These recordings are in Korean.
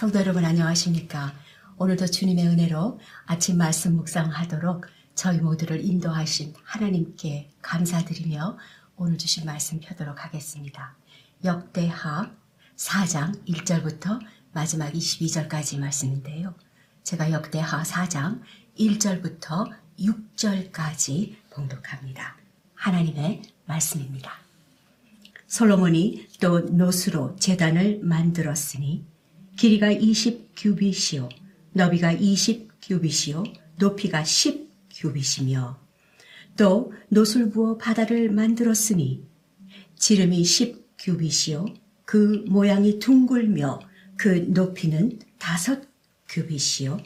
성도 여러분 안녕하십니까? 오늘도 주님의 은혜로 아침 말씀 묵상하도록 저희 모두를 인도하신 하나님께 감사드리며 오늘 주신 말씀 펴도록 하겠습니다. 역대하 4장 1절부터 마지막 22절까지 말씀인데요. 제가 역대하 4장 1절부터 6절까지 봉독합니다. 하나님의 말씀입니다. 솔로몬이 또 노수로 재단을 만들었으니 길이가 20규빗이요. 너비가 20규빗이요. 높이가 10규빗이며 또 노술 부어 바다를 만들었으니 지름이 10규빗이요. 그 모양이 둥글며 그 높이는 다섯 규빗이요.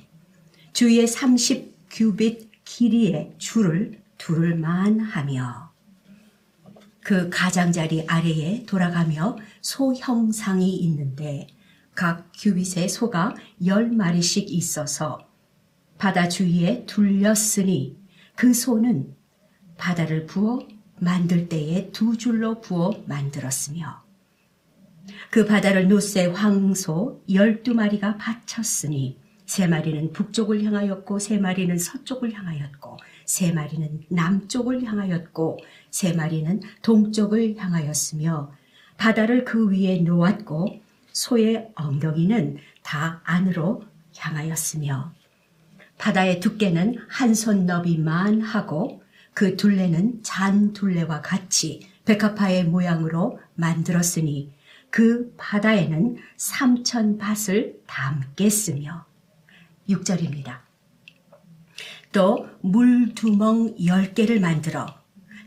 주위에 30규빗 길이의 줄을 둘만 하며 그 가장자리 아래에 돌아가며 소 형상이 있는데 각 규빗에 소가 열 마리씩 있어서 바다 주위에 둘렸으니 그 소는 바다를 부어 만들 때에 두 줄로 부어 만들었으며 그 바다를 노새 황소 열두 마리가 바쳤으니 세 마리는 북쪽을 향하였고 세 마리는 서쪽을 향하였고 세 마리는 남쪽을 향하였고 세 마리는 동쪽을 향하였으며 바다를 그 위에 놓았고 소의 엉덩이는 다 안으로 향하였으며 바다의 두께는 한 손 너비만 하고 그 둘레는 잔 둘레와 같이 백합화의 모양으로 만들었으니 그 바다에는 삼천 밭을 담겠으며 6절입니다. 또 물두멍 열 개를 만들어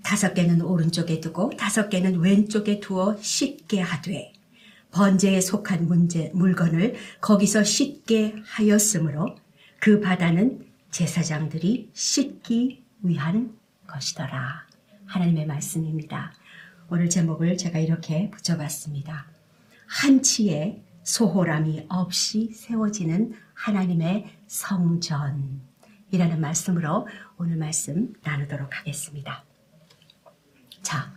다섯 개는 오른쪽에 두고 다섯 개는 왼쪽에 두어 씻게 하되 번제에 속한 문제, 물건을 거기서 씻게 하였으므로 그 바다는 제사장들이 씻기 위한 것이더라. 하나님의 말씀입니다. 오늘 제목을 제가 이렇게 붙여봤습니다. 한치의 소홀함이 없이 세워지는 하나님의 성전이라는 말씀으로 오늘 말씀 나누도록 하겠습니다. 자,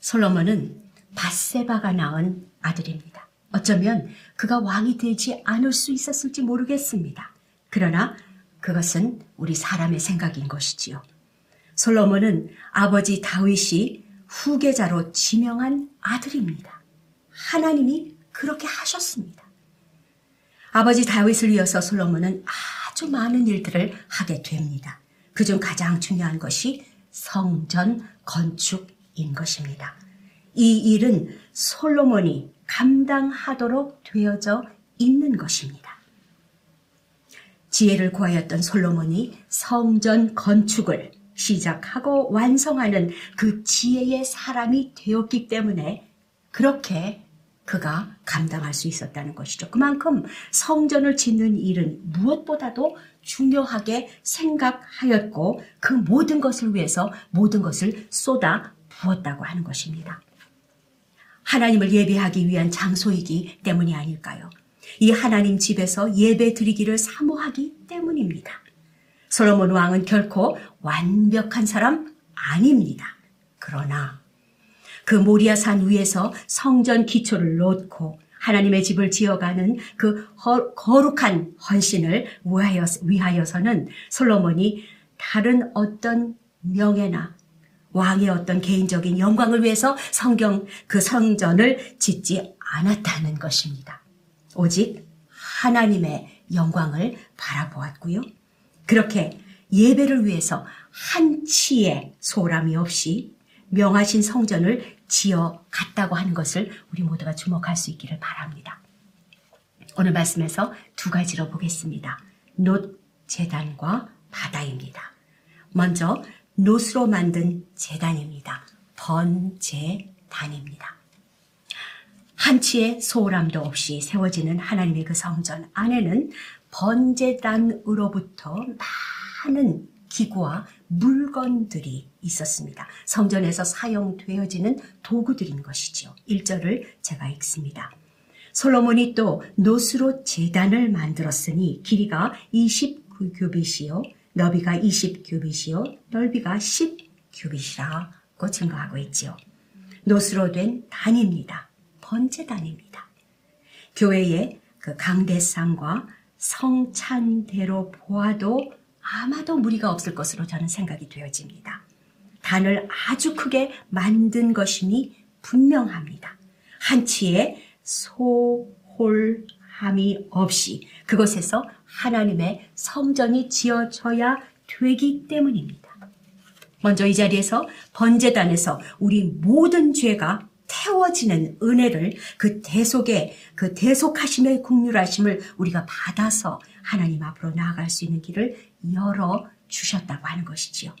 솔로몬은 바세바가 낳은 아들입니다. 어쩌면 그가 왕이 되지 않을 수 있었을지 모르겠습니다. 그러나 그것은 우리 사람의 생각인 것이지요. 솔로몬은 아버지 다윗이 후계자로 지명한 아들입니다. 하나님이 그렇게 하셨습니다. 아버지 다윗을 이어서 솔로몬은 아주 많은 일들을 하게 됩니다. 그중 가장 중요한 것이 성전 건축인 것입니다. 이 일은 솔로몬이 감당하도록 되어져 있는 것입니다. 지혜를 구하였던 솔로몬이 성전 건축을 시작하고 완성하는 그 지혜의 사람이 되었기 때문에 그렇게 그가 감당할 수 있었다는 것이죠. 그만큼 성전을 짓는 일은 무엇보다도 중요하게 생각하였고 그 모든 것을 위해서 모든 것을 쏟아 부었다고 하는 것입니다. 하나님을 예배하기 위한 장소이기 때문이 아닐까요? 이 하나님 집에서 예배 드리기를 사모하기 때문입니다. 솔로몬 왕은 결코 완벽한 사람 아닙니다. 그러나 그 모리아산 위에서 성전 기초를 놓고 하나님의 집을 지어가는 그 거룩한 헌신을 위하여서는 솔로몬이 다른 어떤 명예나 왕의 어떤 개인적인 영광을 위해서 성경 그 성전을 짓지 않았다는 것입니다. 오직 하나님의 영광을 바라보았고요. 그렇게 예배를 위해서 한 치의 소람이 없이 명하신 성전을 지어 갔다고 하는 것을 우리 모두가 주목할 수 있기를 바랍니다. 오늘 말씀에서 두 가지로 보겠습니다. 놋 재단과 바다입니다. 먼저 놋으로 만든 재단입니다. 번재단입니다. 한치의 소홀함도 없이 세워지는 하나님의 그 성전 안에는 번제단으로부터 많은 기구와 물건들이 있었습니다. 성전에서 사용되어지는 도구들인 것이지요. 1절을 제가 읽습니다. 솔로몬이 또 노스로 재단을 만들었으니 길이가 29규빗이요 너비가 20규빗이요 넓이가 10규빗이라고 증거하고 있지요. 노스로 된 단입니다. 번제 단입니다. 교회에 그 강대상과 성찬대로 보아도 아마도 무리가 없을 것으로 저는 생각이 되어집니다. 단을 아주 크게 만든 것이니 분명합니다. 한치의 소홀함이 없이 그것에서 하나님의 성전이 지어져야 되기 때문입니다. 먼저 이 자리에서 번제단에서 우리 모든 죄가 태워지는 은혜를 그 대속의 그 대속하심의 국률하심을 우리가 받아서 하나님 앞으로 나아갈 수 있는 길을 열어 주셨다고 하는 것이지요.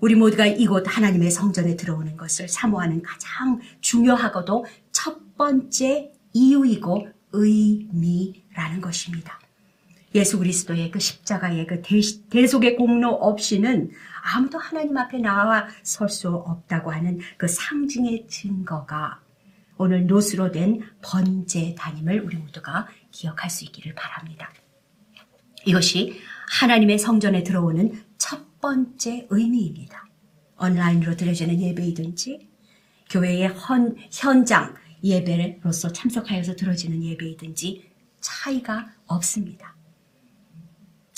우리 모두가 이곳 하나님의 성전에 들어오는 것을 사모하는 가장 중요하고도 첫 번째 이유이고 의미라는 것입니다. 예수 그리스도의 그 십자가의 그 대속의 공로 없이는 아무도 하나님 앞에 나와 설 수 없다고 하는 그 상징의 증거가 오늘 노수로 된 번제 단임을 우리 모두가 기억할 수 있기를 바랍니다. 이것이 하나님의 성전에 들어오는 첫 번째 의미입니다. 온라인으로 드려지는 예배이든지 교회의 헌, 현장 예배로서 참석하여서 들어지는 예배이든지 차이가 없습니다.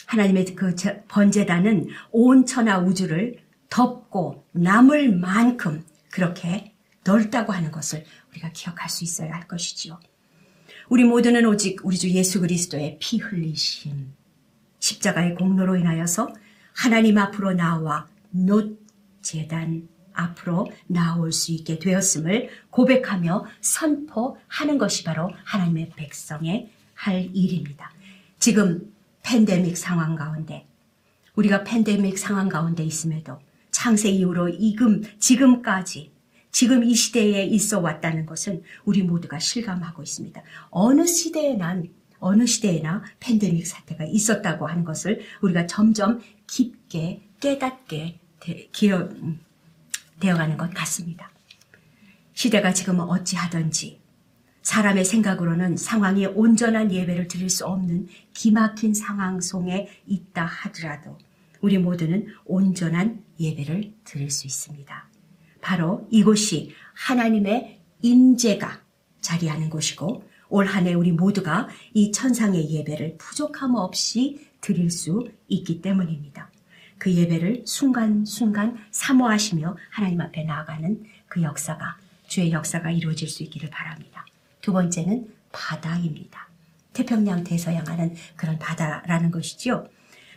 하나님의 그 번제단은 온 천하 우주를 덮고 남을 만큼 그렇게 넓다고 하는 것을 우리가 기억할 수 있어야 할 것이지요. 우리 모두는 오직 우리 주 예수 그리스도의 피 흘리심, 십자가의 공로로 인하여서 하나님 앞으로 나와 놋 재단 앞으로 나올 수 있게 되었음을 고백하며 선포하는 것이 바로 하나님의 백성의 할 일입니다. 지금 팬데믹 상황 가운데 우리가 팬데믹 상황 가운데 있음에도 창세 이후로 이금 지금까지 지금 이 시대에 있어 왔다는 것은 우리 모두가 실감하고 있습니다. 어느 시대에나 어느 시대에나 팬데믹 사태가 있었다고 하는 것을 우리가 점점 깊게 깨닫게 되어, 되어가는 것 같습니다. 시대가 지금 어찌하든지 사람의 생각으로는 상황이 온전한 예배를 드릴 수 없는 기막힌 상황 속에 있다 하더라도 우리 모두는 온전한 예배를 드릴 수 있습니다. 바로 이곳이 하나님의 인재가 자리하는 곳이고 올 한해 우리 모두가 이 천상의 예배를 부족함 없이 드릴 수 있기 때문입니다. 그 예배를 순간순간 사모하시며 하나님 앞에 나아가는 그 역사가 주의 역사가 이루어질 수 있기를 바랍니다. 두 번째는 바다입니다. 태평양 대서양하는 그런 바다라는 것이지요.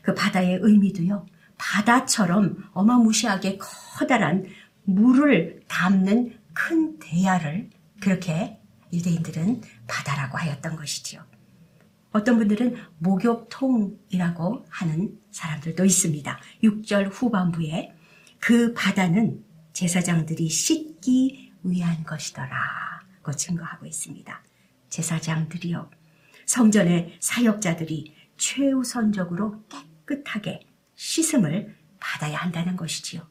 그 바다의 의미도요. 바다처럼 어마무시하게 커다란 물을 담는 큰 대야를 그렇게 유대인들은 바다라고 하였던 것이지요. 어떤 분들은 목욕통이라고 하는 사람들도 있습니다. 6절 후반부에 그 바다는 제사장들이 씻기 위한 것이더라. 고 증거하고 있습니다. 제사장들이요. 성전의 사역자들이 최우선적으로 깨끗하게 씻음을 받아야 한다는 것이지요.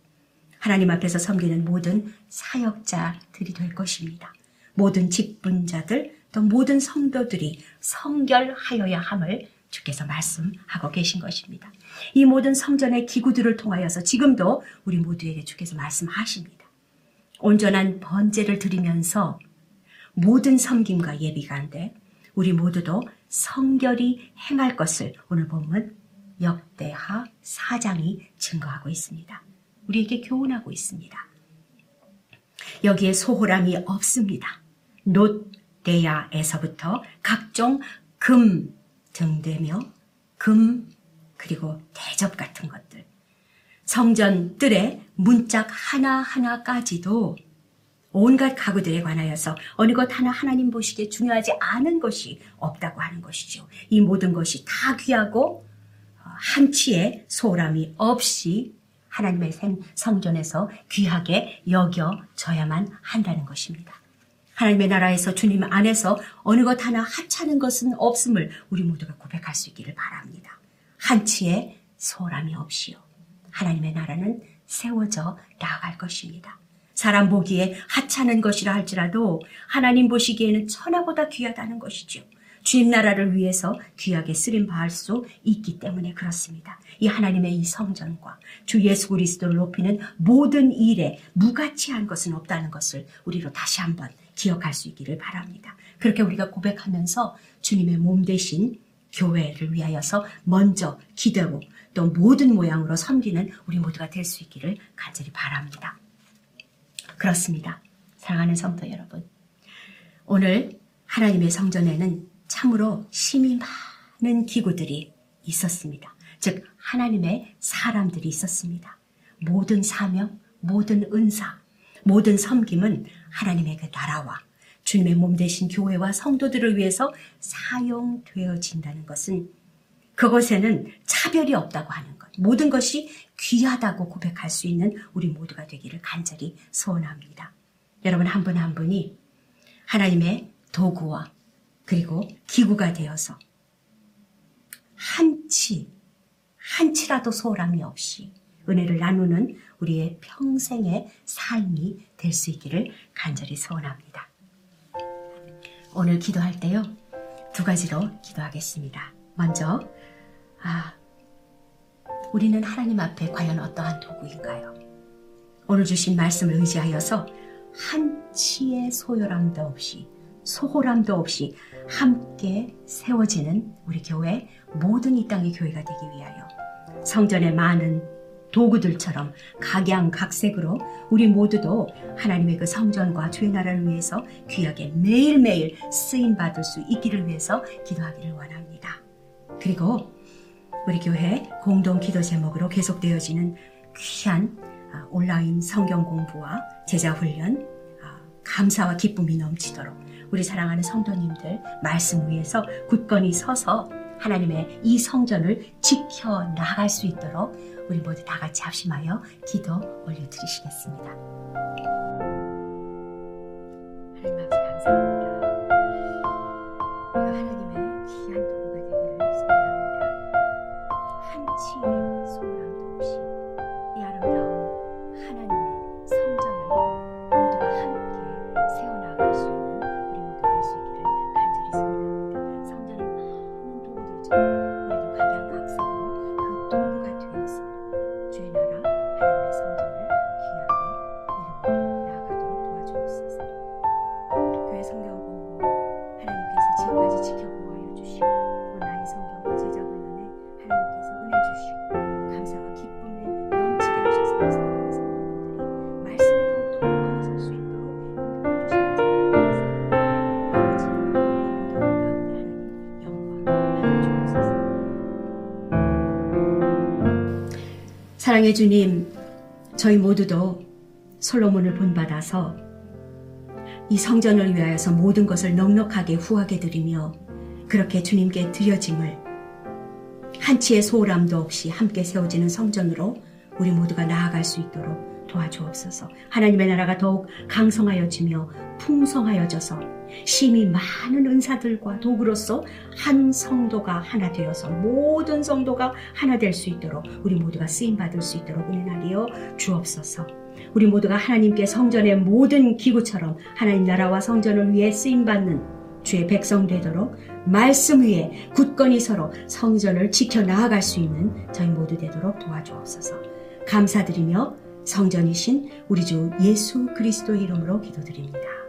하나님 앞에서 섬기는 모든 사역자들이 될 것입니다. 모든 직분자들 또 모든 성도들이 성결하여야 함을 주께서 말씀하고 계신 것입니다. 이 모든 성전의 기구들을 통하여서 지금도 우리 모두에게 주께서 말씀하십니다. 온전한 번제를 드리면서 모든 섬김과 예비가인데 우리 모두도 성결히 행할 것을 오늘 본문 역대하 사장이 증거하고 있습니다. 우리에게 교훈하고 있습니다. 여기에 소홀함이 없습니다. 놋대야에서부터 각종 금 등되며 금 그리고 대접 같은 것들 성전들의 문짝 하나하나까지도 온갖 가구들에 관하여서 어느 것 하나 하나님 보시기에 중요하지 않은 것이 없다고 하는 것이죠. 이 모든 것이 다 귀하고 어, 한치의 소홀함이 없이 하나님의 성전에서 귀하게 여겨져야만 한다는 것입니다. 하나님의 나라에서 주님 안에서 어느 것 하나 하찮은 것은 없음을 우리 모두가 고백할 수 있기를 바랍니다. 한치의 소홀함이 없이요. 하나님의 나라는 세워져 나아갈 것입니다. 사람 보기에 하찮은 것이라 할지라도 하나님 보시기에는 천하보다 귀하다는 것이죠. 주님 나라를 위해서 귀하게 쓰림 받을 수 있기 때문에 그렇습니다. 이 하나님의 이 성전과 주 예수 그리스도를 높이는 모든 일에 무가치한 것은 없다는 것을 우리로 다시 한번 기억할 수 있기를 바랍니다. 그렇게 우리가 고백하면서 주님의 몸 대신 교회를 위하여서 먼저 기대고 또 모든 모양으로 섬기는 우리 모두가 될 수 있기를 간절히 바랍니다. 그렇습니다. 사랑하는 성도 여러분. 오늘 하나님의 성전에는 참으로 심이 많은 기구들이 있었습니다. 즉, 하나님의 사람들이 있었습니다. 모든 사명, 모든 은사, 모든 섬김은 하나님의 그 나라와 주님의 몸 대신 교회와 성도들을 위해서 사용되어진다는 것은 그것에는 차별이 없다고 하는 것. 모든 것이 귀하다고 고백할 수 있는 우리 모두가 되기를 간절히 소원합니다. 여러분 한 분한 한 분이 하나님의 도구와 그리고 기구가 되어서 한치, 한치라도 소홀함이 없이 은혜를 나누는 우리의 평생의 삶이 될 수 있기를 간절히 소원합니다. 오늘 기도할 때요. 두 가지로 기도하겠습니다. 먼저, 아, 우리는 하나님 앞에 과연 어떠한 도구인가요? 오늘 주신 말씀을 의지하여서 한치의 소요람도 없이, 소홀함도 없이 함께 세워지는 우리 교회 모든 이 땅의 교회가 되기 위하여 성전의 많은 도구들처럼 각양각색으로 우리 모두도 하나님의 그 성전과 주의 나라를 위해서 귀하게 매일매일 쓰임 받을 수 있기를 위해서 기도하기를 원합니다. 그리고 우리 교회 공동 기도 제목으로 계속되어지는 귀한 아, 온라인 성경 공부와 제자 훈련 아, 감사와 기쁨이 넘치도록 우리 사랑하는 성도님들 말씀 위에서 굳건히 서서 하나님의 이 성전을 지켜 나갈 수 있도록 우리 모두 다 같이 합심하여 기도 올려드리시겠습니다. 하나님 앞에 감사합니다. 소 주님, 저희 모두도 솔로몬을 본받아서 이 성전을 위하여서 모든 것을 넉넉하게 후하게 드리며 그렇게 주님께 드려짐을 한치의 소홀함도 없이 함께 세워지는 성전으로 우리 모두가 나아갈 수 있도록 도와주옵소서. 하나님의 나라가 더욱 강성하여지며 풍성하여져서 심히 많은 은사들과 도구로서 한 성도가 하나 되어서 모든 성도가 하나 될 수 있도록 우리 모두가 쓰임 받을 수 있도록 은혜하리여 주옵소서. 우리 모두가 하나님께 성전의 모든 기구처럼 하나님 나라와 성전을 위해 쓰임 받는 주의 백성 되도록 말씀 위에 굳건히 서로 성전을 지켜 나아갈 수 있는 저희 모두 되도록 도와주옵소서. 감사드리며 성전이신 우리 주 예수 그리스도의 이름으로 기도드립니다.